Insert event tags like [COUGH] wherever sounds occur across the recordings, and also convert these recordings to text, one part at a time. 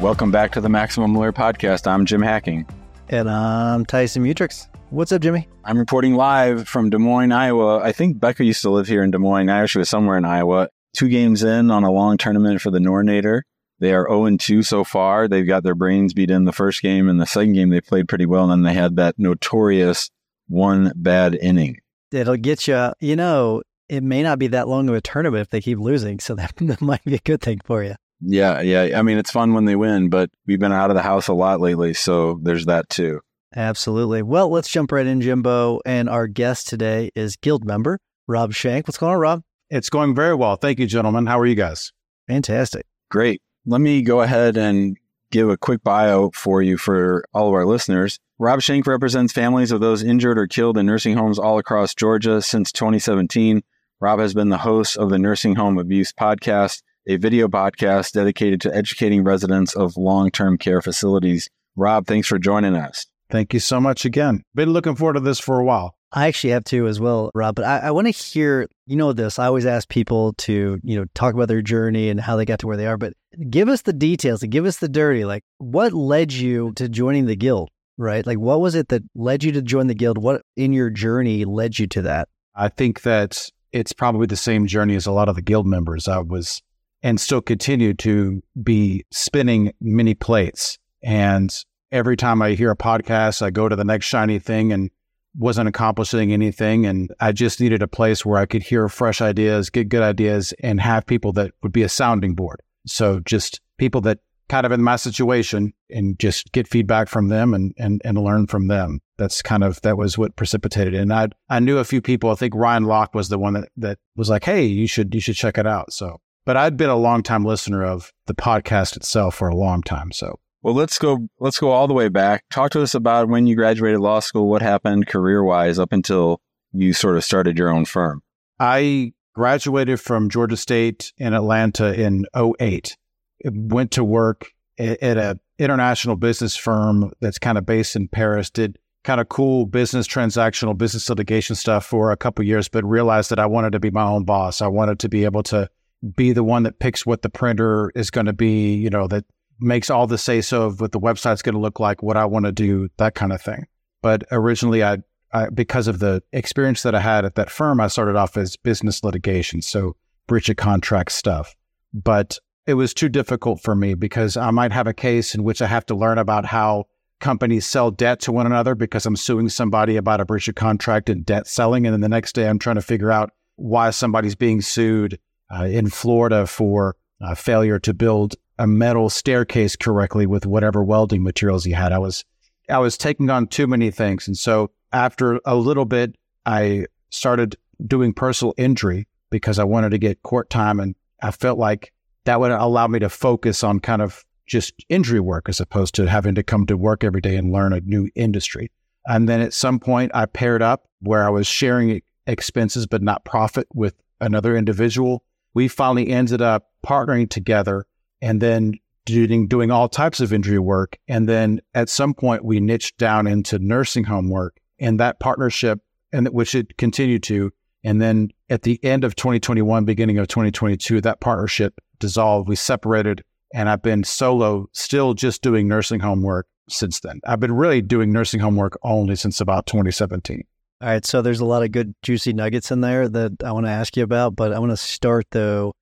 Welcome back to the Maximum Lawyer Podcast. I'm Jim Hacking. And I'm Tyson Mutrux. What's up, Jimmy? I'm reporting live from Des Moines, Iowa. I think Becca used to live here in Des Moines. I actually was somewhere in Iowa. Two games in on a long tournament for the Nornator. They are 0 2 so far. They've got their brains beat in the first game, and the second game they played pretty well. And then they had that notorious one bad inning. It'll get you, you know, it may not be that long of a tournament if they keep losing. So [LAUGHS] that, that might be a good thing for you. Yeah, yeah. I mean, it's fun when they win, but we've been out of the house a lot lately. So there's that too. Absolutely. Well, let's jump right in, Jimbo. And our guest today is Guild member Rob Schenk. What's going on, Rob? It's going very well. Thank you, gentlemen. How are you guys? Fantastic. Great. Let me go ahead and give a quick bio for you for all of our listeners. Rob Schenk represents families of those injured or killed in nursing homes all across Georgia since 2017. Rob has been the host of the Nursing Home Abuse Podcast, a video podcast dedicated to educating residents of long term care facilities. Rob, thanks for joining us. Thank you so much again. Been looking forward to this for a while. I actually have too as well, Rob. But I, I want to hear, you know, this. I always ask people to, you know, talk about their journey and how they got to where they are. But give us the details and give us the dirty. Like, what led you to joining the guild, right? Like, what was it that led you to join the guild? What in your journey led you to that? I think that it's probably the same journey as a lot of the guild members. I was and still continue to be spinning many plates. And every time I hear a podcast, I go to the next shiny thing and wasn't accomplishing anything. And I just needed a place where I could hear fresh ideas, get good ideas, and have people that would be a sounding board. So just people that kind of in my situation and just get feedback from them and, and, and learn from them. That's kind of, that was what precipitated it. And I, I knew a few people. I think Ryan Locke was the one that, that was like, Hey, you should, you should check it out. So, but I'd been a long time listener of the podcast itself for a long time. So well, let's go. Let's go all the way back. Talk to us about when you graduated law school. What happened career wise up until you sort of started your own firm? I graduated from Georgia State in Atlanta in 08. Went to work at a international business firm that's kind of based in Paris. Did kind of cool business transactional business litigation stuff for a couple years, but realized that I wanted to be my own boss. I wanted to be able to be the one that picks what the printer is going to be. You know that makes all the say so of what the website's going to look like, what I want to do, that kind of thing. But originally, I, I, because of the experience that I had at that firm, I started off as business litigation, so breach of contract stuff. But it was too difficult for me because I might have a case in which I have to learn about how companies sell debt to one another because I'm suing somebody about a breach of contract and debt selling. And then the next day, I'm trying to figure out why somebody's being sued uh, in Florida for uh, failure to build a metal staircase correctly with whatever welding materials he had. I was I was taking on too many things. And so after a little bit, I started doing personal injury because I wanted to get court time and I felt like that would allow me to focus on kind of just injury work as opposed to having to come to work every day and learn a new industry. And then at some point I paired up where I was sharing expenses but not profit with another individual. We finally ended up partnering together and then doing, doing all types of injury work. And then at some point, we niched down into nursing home work. And that partnership and which it continued to. And then at the end of 2021, beginning of 2022, that partnership dissolved. We separated, and I've been solo, still just doing nursing home work since then. I've been really doing nursing home work only since about 2017. All right. So there's a lot of good, juicy nuggets in there that I want to ask you about. But I want to start, though,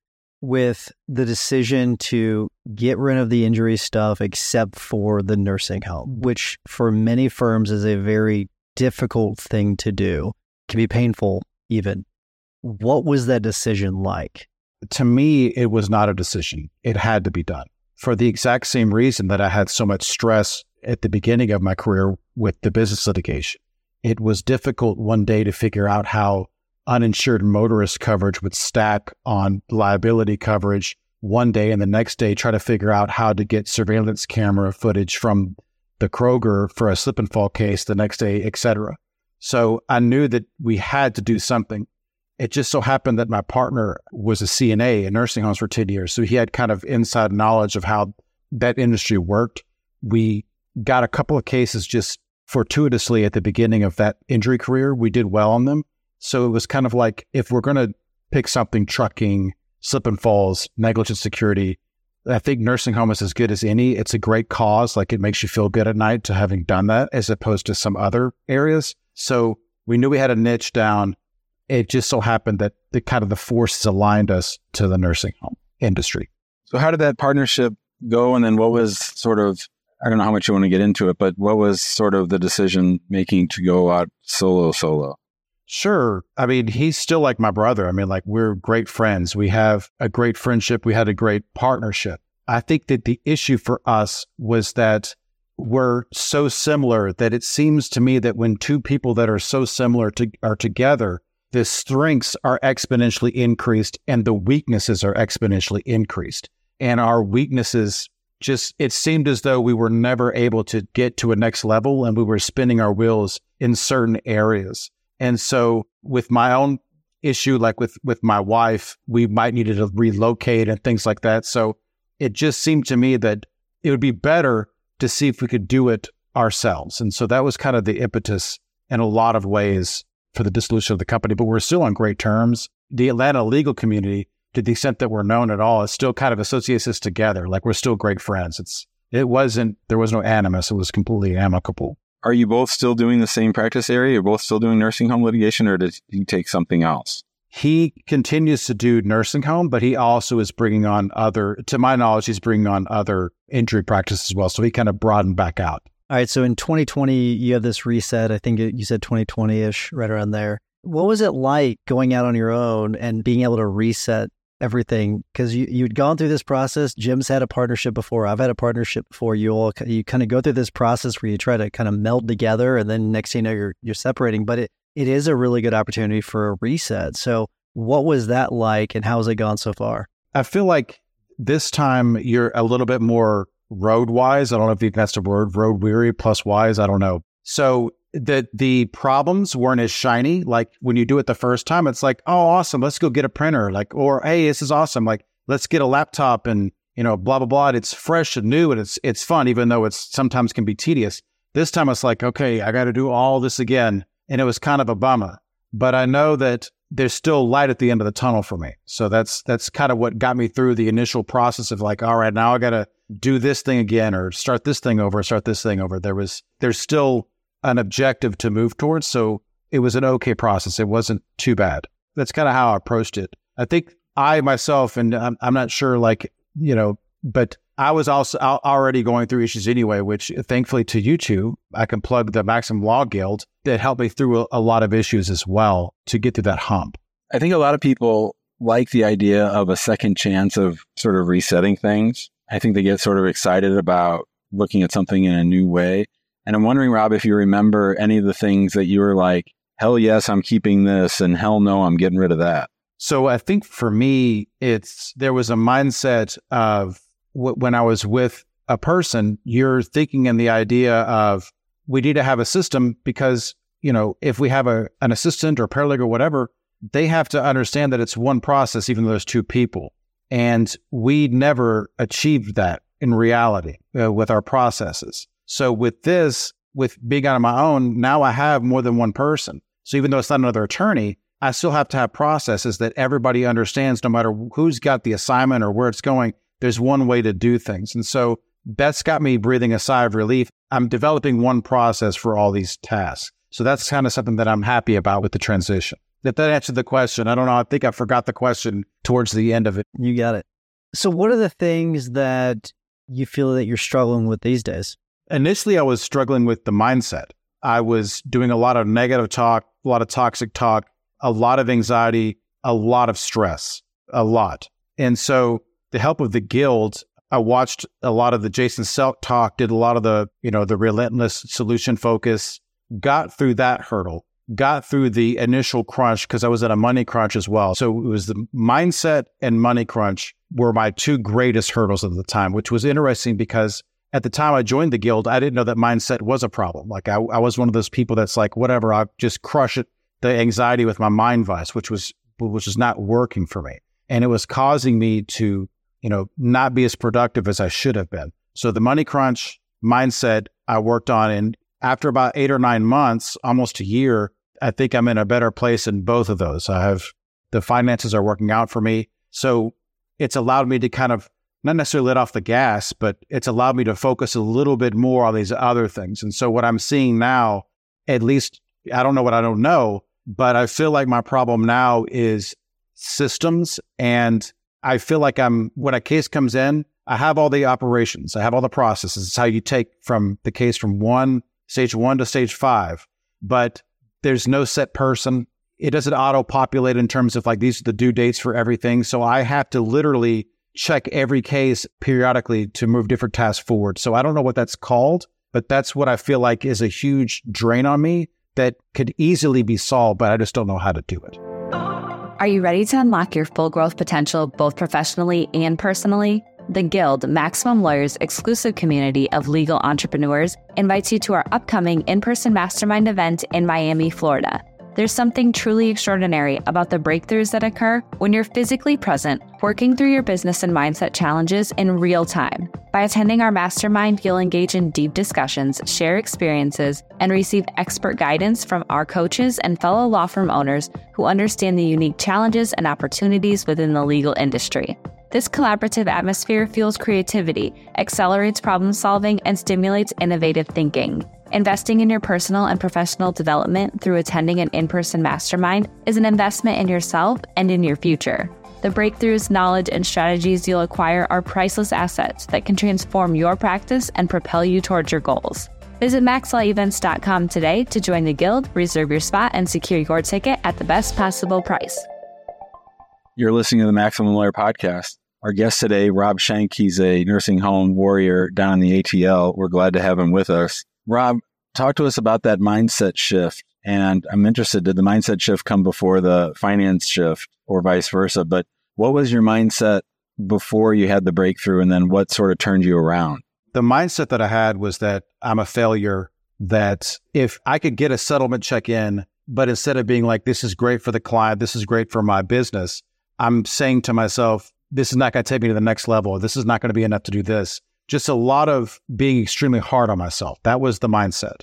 with the decision to get rid of the injury stuff except for the nursing home, which for many firms is a very difficult thing to do, it can be painful even. What was that decision like? To me, it was not a decision. It had to be done for the exact same reason that I had so much stress at the beginning of my career with the business litigation. It was difficult one day to figure out how uninsured motorist coverage would stack on liability coverage one day and the next day try to figure out how to get surveillance camera footage from the Kroger for a slip and fall case the next day, etc. So I knew that we had to do something. It just so happened that my partner was a CNA in nursing homes for 10 years. So he had kind of inside knowledge of how that industry worked. We got a couple of cases just fortuitously at the beginning of that injury career. We did well on them. So it was kind of like if we're going to pick something trucking, slip and falls, negligent security, I think nursing home is as good as any. It's a great cause. Like it makes you feel good at night to having done that as opposed to some other areas. So we knew we had a niche down. It just so happened that the kind of the forces aligned us to the nursing home industry. So how did that partnership go? And then what was sort of, I don't know how much you want to get into it, but what was sort of the decision making to go out solo solo? Sure. I mean, he's still like my brother. I mean, like we're great friends. We have a great friendship. We had a great partnership. I think that the issue for us was that we're so similar that it seems to me that when two people that are so similar to, are together, the strengths are exponentially increased and the weaknesses are exponentially increased. And our weaknesses just, it seemed as though we were never able to get to a next level and we were spinning our wheels in certain areas. And so with my own issue, like with, with my wife, we might need to relocate and things like that. So it just seemed to me that it would be better to see if we could do it ourselves. And so that was kind of the impetus in a lot of ways for the dissolution of the company, but we're still on great terms. The Atlanta legal community, to the extent that we're known at all, is still kind of associates us together. Like we're still great friends. It's, it wasn't, there was no animus. It was completely amicable are you both still doing the same practice area? You're both still doing nursing home litigation, or did you take something else? He continues to do nursing home, but he also is bringing on other, to my knowledge, he's bringing on other injury practices as well. So he kind of broadened back out. All right. So in 2020, you have this reset. I think you said 2020 ish, right around there. What was it like going out on your own and being able to reset everything because you you'd gone through this process. Jim's had a partnership before. I've had a partnership before. You all you kind of go through this process where you try to kind of meld together, and then next thing you know, you're you're separating. But it it is a really good opportunity for a reset. So, what was that like, and how has it gone so far? I feel like this time you're a little bit more road wise. I don't know if that's the word, road weary plus wise. I don't know. So that the problems weren't as shiny. Like when you do it the first time, it's like, oh, awesome, let's go get a printer. Like, or hey, this is awesome. Like, let's get a laptop and you know, blah blah blah. It's fresh and new and it's it's fun, even though it's sometimes can be tedious. This time it's like, okay, I got to do all this again, and it was kind of a bummer. But I know that there's still light at the end of the tunnel for me. So that's that's kind of what got me through the initial process of like, all right, now I got to do this thing again or start this thing over, start this thing over. There was there's still an objective to move towards. So it was an okay process. It wasn't too bad. That's kind of how I approached it. I think I myself, and I'm, I'm not sure, like, you know, but I was also already going through issues anyway, which thankfully to you two, I can plug the Maximum Law Guild that helped me through a, a lot of issues as well to get through that hump. I think a lot of people like the idea of a second chance of sort of resetting things. I think they get sort of excited about looking at something in a new way. And I'm wondering, Rob, if you remember any of the things that you were like, hell yes, I'm keeping this, and hell no, I'm getting rid of that. So I think for me, it's there was a mindset of w- when I was with a person, you're thinking in the idea of we need to have a system because, you know, if we have a, an assistant or paralegal or whatever, they have to understand that it's one process, even though there's two people. And we never achieved that in reality uh, with our processes. So with this, with being out on my own, now I have more than one person. So even though it's not another attorney, I still have to have processes that everybody understands no matter who's got the assignment or where it's going. There's one way to do things. And so that's got me breathing a sigh of relief. I'm developing one process for all these tasks. So that's kind of something that I'm happy about with the transition. If that answered the question. I don't know. I think I forgot the question towards the end of it. You got it. So what are the things that you feel that you're struggling with these days? Initially, I was struggling with the mindset. I was doing a lot of negative talk, a lot of toxic talk, a lot of anxiety, a lot of stress, a lot. And so the help of the guild, I watched a lot of the Jason Selk talk, did a lot of the, you know, the relentless solution focus, got through that hurdle, got through the initial crunch because I was at a money crunch as well. So it was the mindset and money crunch were my two greatest hurdles at the time, which was interesting because at the time I joined the guild, I didn't know that mindset was a problem. Like I, I was one of those people that's like, whatever, I'll just crush it, the anxiety with my mind vice, which was, which was not working for me. And it was causing me to, you know, not be as productive as I should have been. So the money crunch mindset I worked on. And after about eight or nine months, almost a year, I think I'm in a better place in both of those. I have the finances are working out for me. So it's allowed me to kind of not necessarily let off the gas, but it's allowed me to focus a little bit more on these other things. And so what I'm seeing now, at least I don't know what I don't know, but I feel like my problem now is systems. And I feel like I'm, when a case comes in, I have all the operations, I have all the processes. It's how you take from the case from one, stage one to stage five. But there's no set person. It doesn't auto populate in terms of like these are the due dates for everything. So I have to literally check every case periodically to move different tasks forward. So I don't know what that's called, but that's what I feel like is a huge drain on me that could easily be solved, but I just don't know how to do it. Are you ready to unlock your full growth potential both professionally and personally? The Guild, Maximum Lawyers' exclusive community of legal entrepreneurs, invites you to our upcoming in person mastermind event in Miami, Florida. There's something truly extraordinary about the breakthroughs that occur when you're physically present, working through your business and mindset challenges in real time. By attending our mastermind, you'll engage in deep discussions, share experiences, and receive expert guidance from our coaches and fellow law firm owners who understand the unique challenges and opportunities within the legal industry. This collaborative atmosphere fuels creativity, accelerates problem solving, and stimulates innovative thinking. Investing in your personal and professional development through attending an in person mastermind is an investment in yourself and in your future. The breakthroughs, knowledge, and strategies you'll acquire are priceless assets that can transform your practice and propel you towards your goals. Visit maxlawevents.com today to join the Guild, reserve your spot, and secure your ticket at the best possible price. You're listening to the Maximum Lawyer Podcast. Our guest today, Rob Schenk, he's a nursing home warrior down in the ATL. We're glad to have him with us. Rob, talk to us about that mindset shift. And I'm interested, did the mindset shift come before the finance shift or vice versa? But what was your mindset before you had the breakthrough? And then what sort of turned you around? The mindset that I had was that I'm a failure, that if I could get a settlement check in, but instead of being like, this is great for the client, this is great for my business, I'm saying to myself, this is not going to take me to the next level. This is not going to be enough to do this just a lot of being extremely hard on myself. That was the mindset.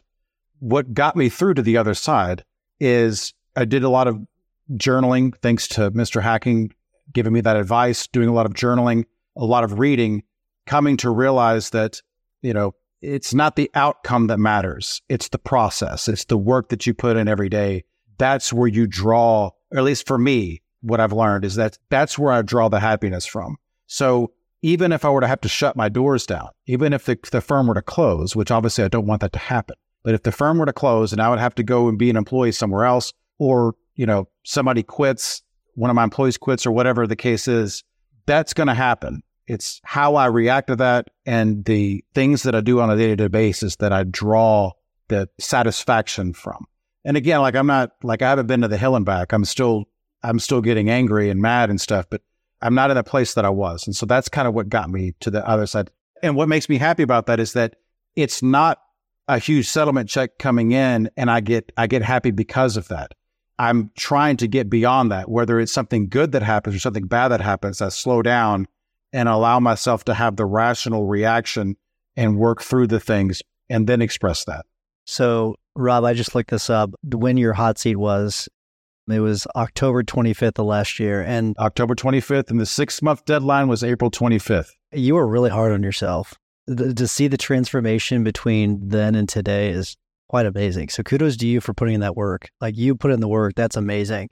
What got me through to the other side is I did a lot of journaling, thanks to Mr. Hacking giving me that advice, doing a lot of journaling, a lot of reading, coming to realize that, you know, it's not the outcome that matters. It's the process. It's the work that you put in every day. That's where you draw, or at least for me, what I've learned is that that's where I draw the happiness from. So even if I were to have to shut my doors down, even if the, the firm were to close, which obviously I don't want that to happen, but if the firm were to close and I would have to go and be an employee somewhere else, or, you know, somebody quits, one of my employees quits or whatever the case is, that's going to happen. It's how I react to that and the things that I do on a day to day basis that I draw the satisfaction from. And again, like I'm not, like I haven't been to the hill and back. I'm still, I'm still getting angry and mad and stuff, but I'm not in the place that I was. And so that's kind of what got me to the other side. And what makes me happy about that is that it's not a huge settlement check coming in and I get I get happy because of that. I'm trying to get beyond that, whether it's something good that happens or something bad that happens, I slow down and allow myself to have the rational reaction and work through the things and then express that. So, Rob, I just looked this up. When your hot seat was, it was October 25th of last year. And October 25th, and the six month deadline was April 25th. You were really hard on yourself. The, to see the transformation between then and today is quite amazing. So kudos to you for putting in that work. Like you put in the work. That's amazing.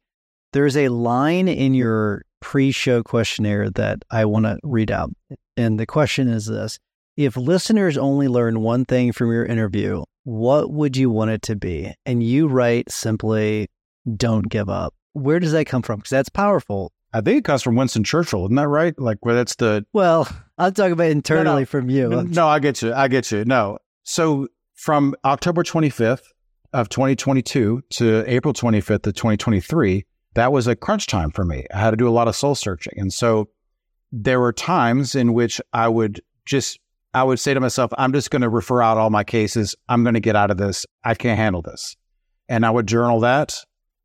There's a line in your pre show questionnaire that I want to read out. And the question is this If listeners only learn one thing from your interview, what would you want it to be? And you write simply, don't give up. Where does that come from? Because that's powerful. I think it comes from Winston Churchill, isn't that right? Like where that's the well, I'm talking about internally no, no. from you. No, no, I get you. I get you. No. So from October 25th of 2022 to April 25th of 2023, that was a crunch time for me. I had to do a lot of soul searching. And so there were times in which I would just I would say to myself, I'm just going to refer out all my cases. I'm going to get out of this. I can't handle this. And I would journal that.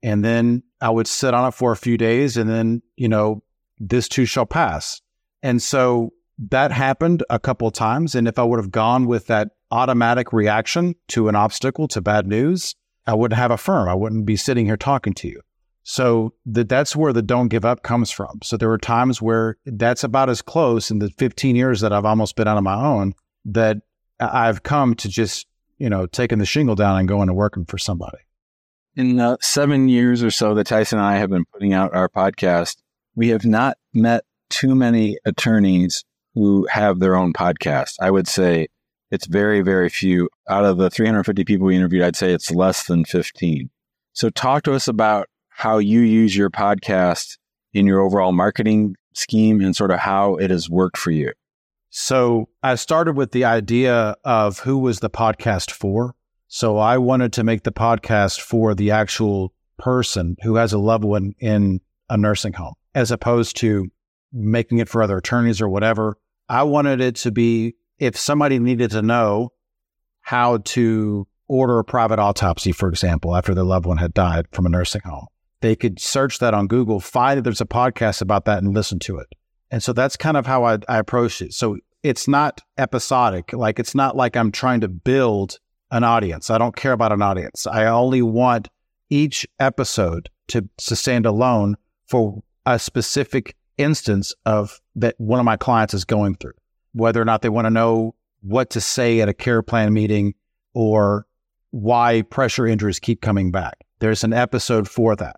And then I would sit on it for a few days. And then, you know, this too shall pass. And so that happened a couple of times. And if I would have gone with that automatic reaction to an obstacle, to bad news, I wouldn't have a firm. I wouldn't be sitting here talking to you. So that that's where the don't give up comes from. So there were times where that's about as close in the 15 years that I've almost been out on my own that I've come to just, you know, taking the shingle down and going to working for somebody. In the seven years or so that Tyson and I have been putting out our podcast, we have not met too many attorneys who have their own podcast. I would say it's very, very few. Out of the 350 people we interviewed, I'd say it's less than 15. So talk to us about how you use your podcast in your overall marketing scheme and sort of how it has worked for you. So I started with the idea of who was the podcast for. So I wanted to make the podcast for the actual person who has a loved one in a nursing home, as opposed to making it for other attorneys or whatever. I wanted it to be if somebody needed to know how to order a private autopsy, for example, after their loved one had died from a nursing home they could search that on Google, find that there's a podcast about that and listen to it. And so that's kind of how I, I approach it. So it's not episodic. Like it's not like I'm trying to build an audience. I don't care about an audience. I only want each episode to, to stand alone for a specific instance of that one of my clients is going through, whether or not they want to know what to say at a care plan meeting or why pressure injuries keep coming back. There's an episode for that.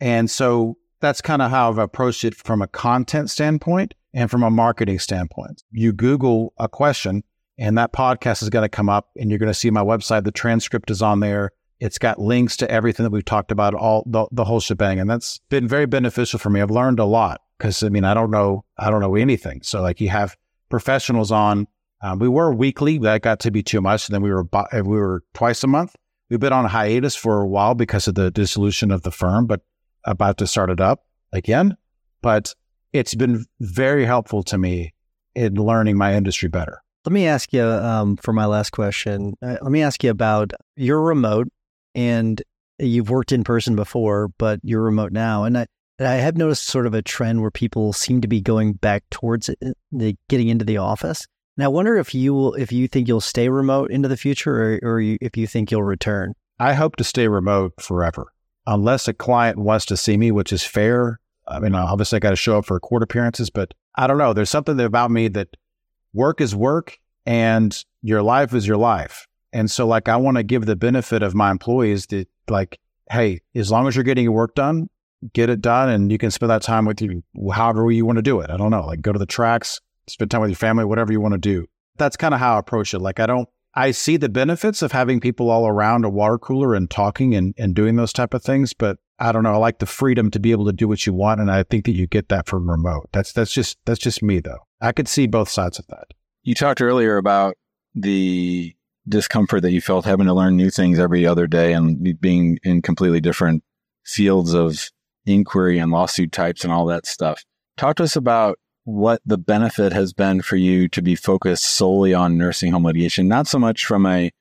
And so that's kind of how I've approached it from a content standpoint and from a marketing standpoint. You Google a question and that podcast is going to come up and you're going to see my website. The transcript is on there. It's got links to everything that we've talked about, all the, the whole shebang. And that's been very beneficial for me. I've learned a lot because I mean, I don't know, I don't know anything. So like you have professionals on, um, we were weekly, that got to be too much. And then we were, we were twice a month. We've been on hiatus for a while because of the dissolution of the firm, but about to start it up again, but it's been very helpful to me in learning my industry better. Let me ask you um, for my last question. Uh, let me ask you about you're remote and you've worked in person before, but you're remote now. And I, I have noticed sort of a trend where people seem to be going back towards it, the, getting into the office. And I wonder if you will, if you think you'll stay remote into the future, or, or you, if you think you'll return. I hope to stay remote forever unless a client wants to see me, which is fair. I mean, obviously I got to show up for court appearances, but I don't know. There's something about me that work is work and your life is your life. And so like, I want to give the benefit of my employees that like, Hey, as long as you're getting your work done, get it done and you can spend that time with you however you want to do it. I don't know, like go to the tracks, spend time with your family, whatever you want to do. That's kind of how I approach it. Like, I don't, I see the benefits of having people all around a water cooler and talking and, and doing those type of things, but I don't know. I like the freedom to be able to do what you want, and I think that you get that from remote. That's that's just that's just me though. I could see both sides of that. You talked earlier about the discomfort that you felt having to learn new things every other day and being in completely different fields of inquiry and lawsuit types and all that stuff. Talk to us about what the benefit has been for you to be focused solely on nursing home litigation, not so much from a,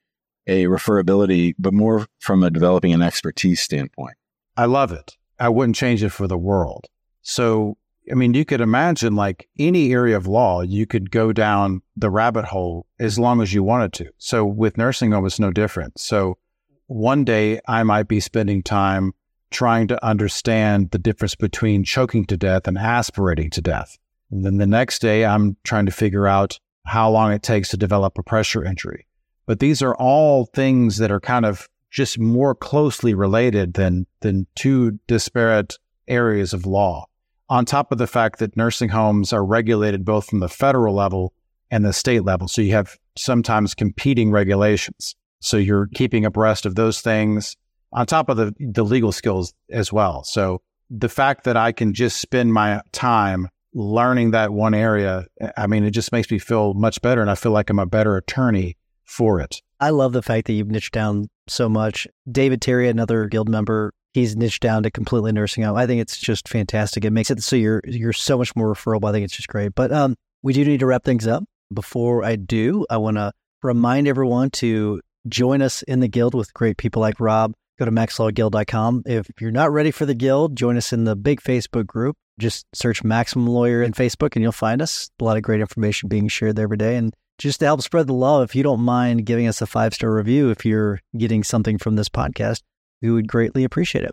a referability, but more from a developing an expertise standpoint. I love it. I wouldn't change it for the world. So I mean, you could imagine like any area of law, you could go down the rabbit hole as long as you wanted to. So with nursing home, it's no different. So one day I might be spending time trying to understand the difference between choking to death and aspirating to death. And then the next day I'm trying to figure out how long it takes to develop a pressure injury. But these are all things that are kind of just more closely related than, than two disparate areas of law. On top of the fact that nursing homes are regulated both from the federal level and the state level. So you have sometimes competing regulations. So you're keeping abreast of those things on top of the, the legal skills as well. So the fact that I can just spend my time learning that one area, I mean, it just makes me feel much better. And I feel like I'm a better attorney for it. I love the fact that you've niched down so much. David Terry, another guild member, he's niched down to completely nursing home. I think it's just fantastic. It makes it so you're you're so much more referable. I think it's just great. But um, we do need to wrap things up. Before I do, I want to remind everyone to join us in the guild with great people like Rob. Go to maxlawguild.com. If you're not ready for the guild, join us in the big Facebook group. Just search Maximum Lawyer in Facebook and you'll find us. A lot of great information being shared there every day. And just to help spread the love, if you don't mind giving us a five star review, if you're getting something from this podcast, we would greatly appreciate it.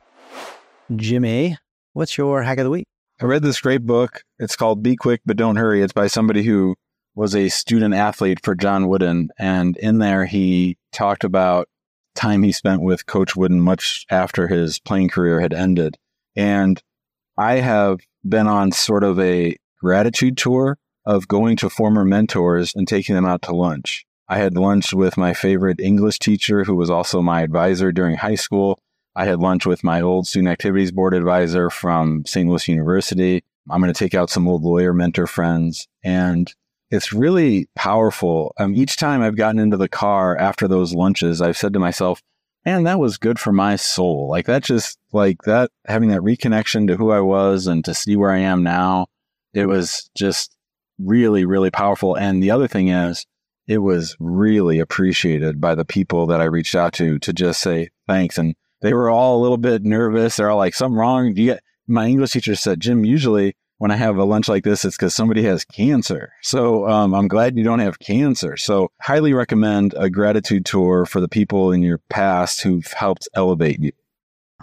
Jimmy, what's your hack of the week? I read this great book. It's called Be Quick But Don't Hurry. It's by somebody who was a student athlete for John Wooden. And in there, he talked about time he spent with Coach Wooden much after his playing career had ended. And I have been on sort of a gratitude tour of going to former mentors and taking them out to lunch. I had lunch with my favorite English teacher, who was also my advisor during high school. I had lunch with my old student activities board advisor from St. Louis University. I'm going to take out some old lawyer mentor friends. And it's really powerful. Um, each time I've gotten into the car after those lunches, I've said to myself, man, that was good for my soul. Like that just like that, having that reconnection to who I was and to see where I am now. It was just really, really powerful. And the other thing is, it was really appreciated by the people that I reached out to to just say thanks. And they were all a little bit nervous. They're all like, something wrong? Do you get, my English teacher said, Jim, usually when I have a lunch like this, it's because somebody has cancer. So um, I'm glad you don't have cancer. So highly recommend a gratitude tour for the people in your past who've helped elevate you.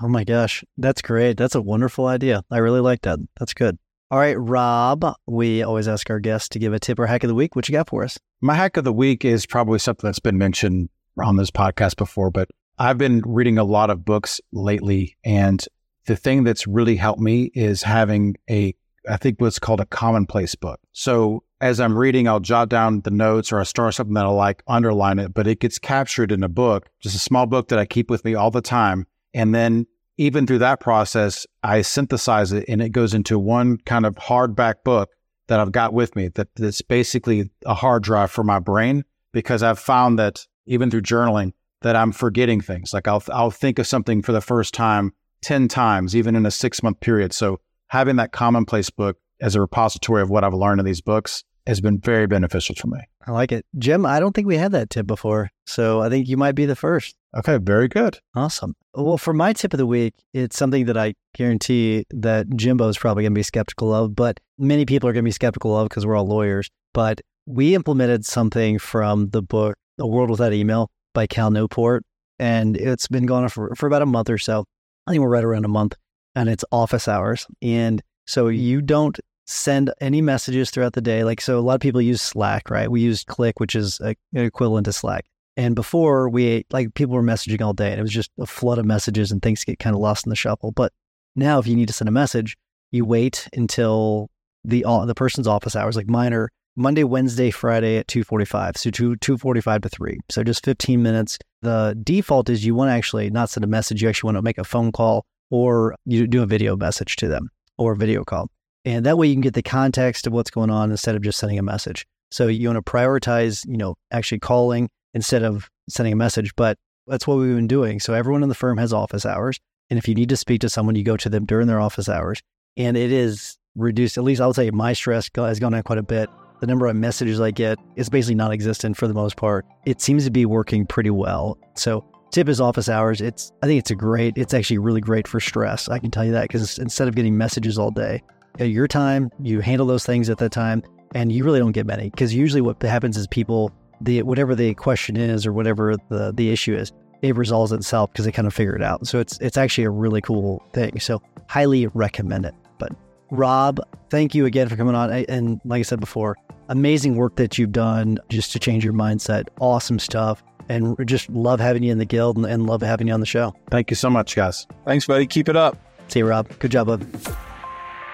Oh my gosh, that's great. That's a wonderful idea. I really like that. That's good. All right, Rob, we always ask our guests to give a tip or hack of the week. What you got for us? My hack of the week is probably something that's been mentioned on this podcast before, but I've been reading a lot of books lately. And the thing that's really helped me is having a I think what's called a commonplace book. So as I'm reading, I'll jot down the notes or I'll start something that I like, underline it, but it gets captured in a book, just a small book that I keep with me all the time. And then even through that process, I synthesize it and it goes into one kind of hardback book that I've got with me that, that's basically a hard drive for my brain because I've found that even through journaling that I'm forgetting things. Like I'll, I'll think of something for the first time 10 times, even in a six month period. So having that commonplace book as a repository of what I've learned in these books has been very beneficial for me. I like it. Jim, I don't think we had that tip before. So I think you might be the first. Okay, very good. Awesome. Well, for my tip of the week, it's something that I guarantee that Jimbo is probably going to be skeptical of, but many people are going to be skeptical of because we're all lawyers. But we implemented something from the book A World Without Email by Cal Newport, and it's been going on for, for about a month or so. I think we're right around a month and it's office hours. And so you don't send any messages throughout the day. Like, so a lot of people use Slack, right? We use Click, which is a, equivalent to Slack. And before we, like, people were messaging all day and it was just a flood of messages and things get kind of lost in the shuffle. But now, if you need to send a message, you wait until the the person's office hours, like mine are Monday, Wednesday, Friday at 2:45. So 2 2:45 to 3. So just 15 minutes. The default is you want to actually not send a message, you actually want to make a phone call or you do a video message to them or a video call. And that way you can get the context of what's going on instead of just sending a message. So you want to prioritize, you know, actually calling instead of sending a message. But that's what we've been doing. So everyone in the firm has office hours. And if you need to speak to someone, you go to them during their office hours. And it is reduced, at least I would say my stress has gone down quite a bit. The number of messages I get is basically non existent for the most part. It seems to be working pretty well. So tip is office hours. It's I think it's a great. It's actually really great for stress. I can tell you that because instead of getting messages all day, your time, you handle those things at that time, and you really don't get many because usually what happens is people, the whatever the question is or whatever the the issue is, it resolves itself because they kind of figure it out. So it's it's actually a really cool thing. So highly recommend it. But Rob, thank you again for coming on. And like I said before, amazing work that you've done just to change your mindset. Awesome stuff. And just love having you in the guild and, and love having you on the show. Thank you so much, guys. Thanks, buddy. Keep it up. See you, Rob. Good job, bud.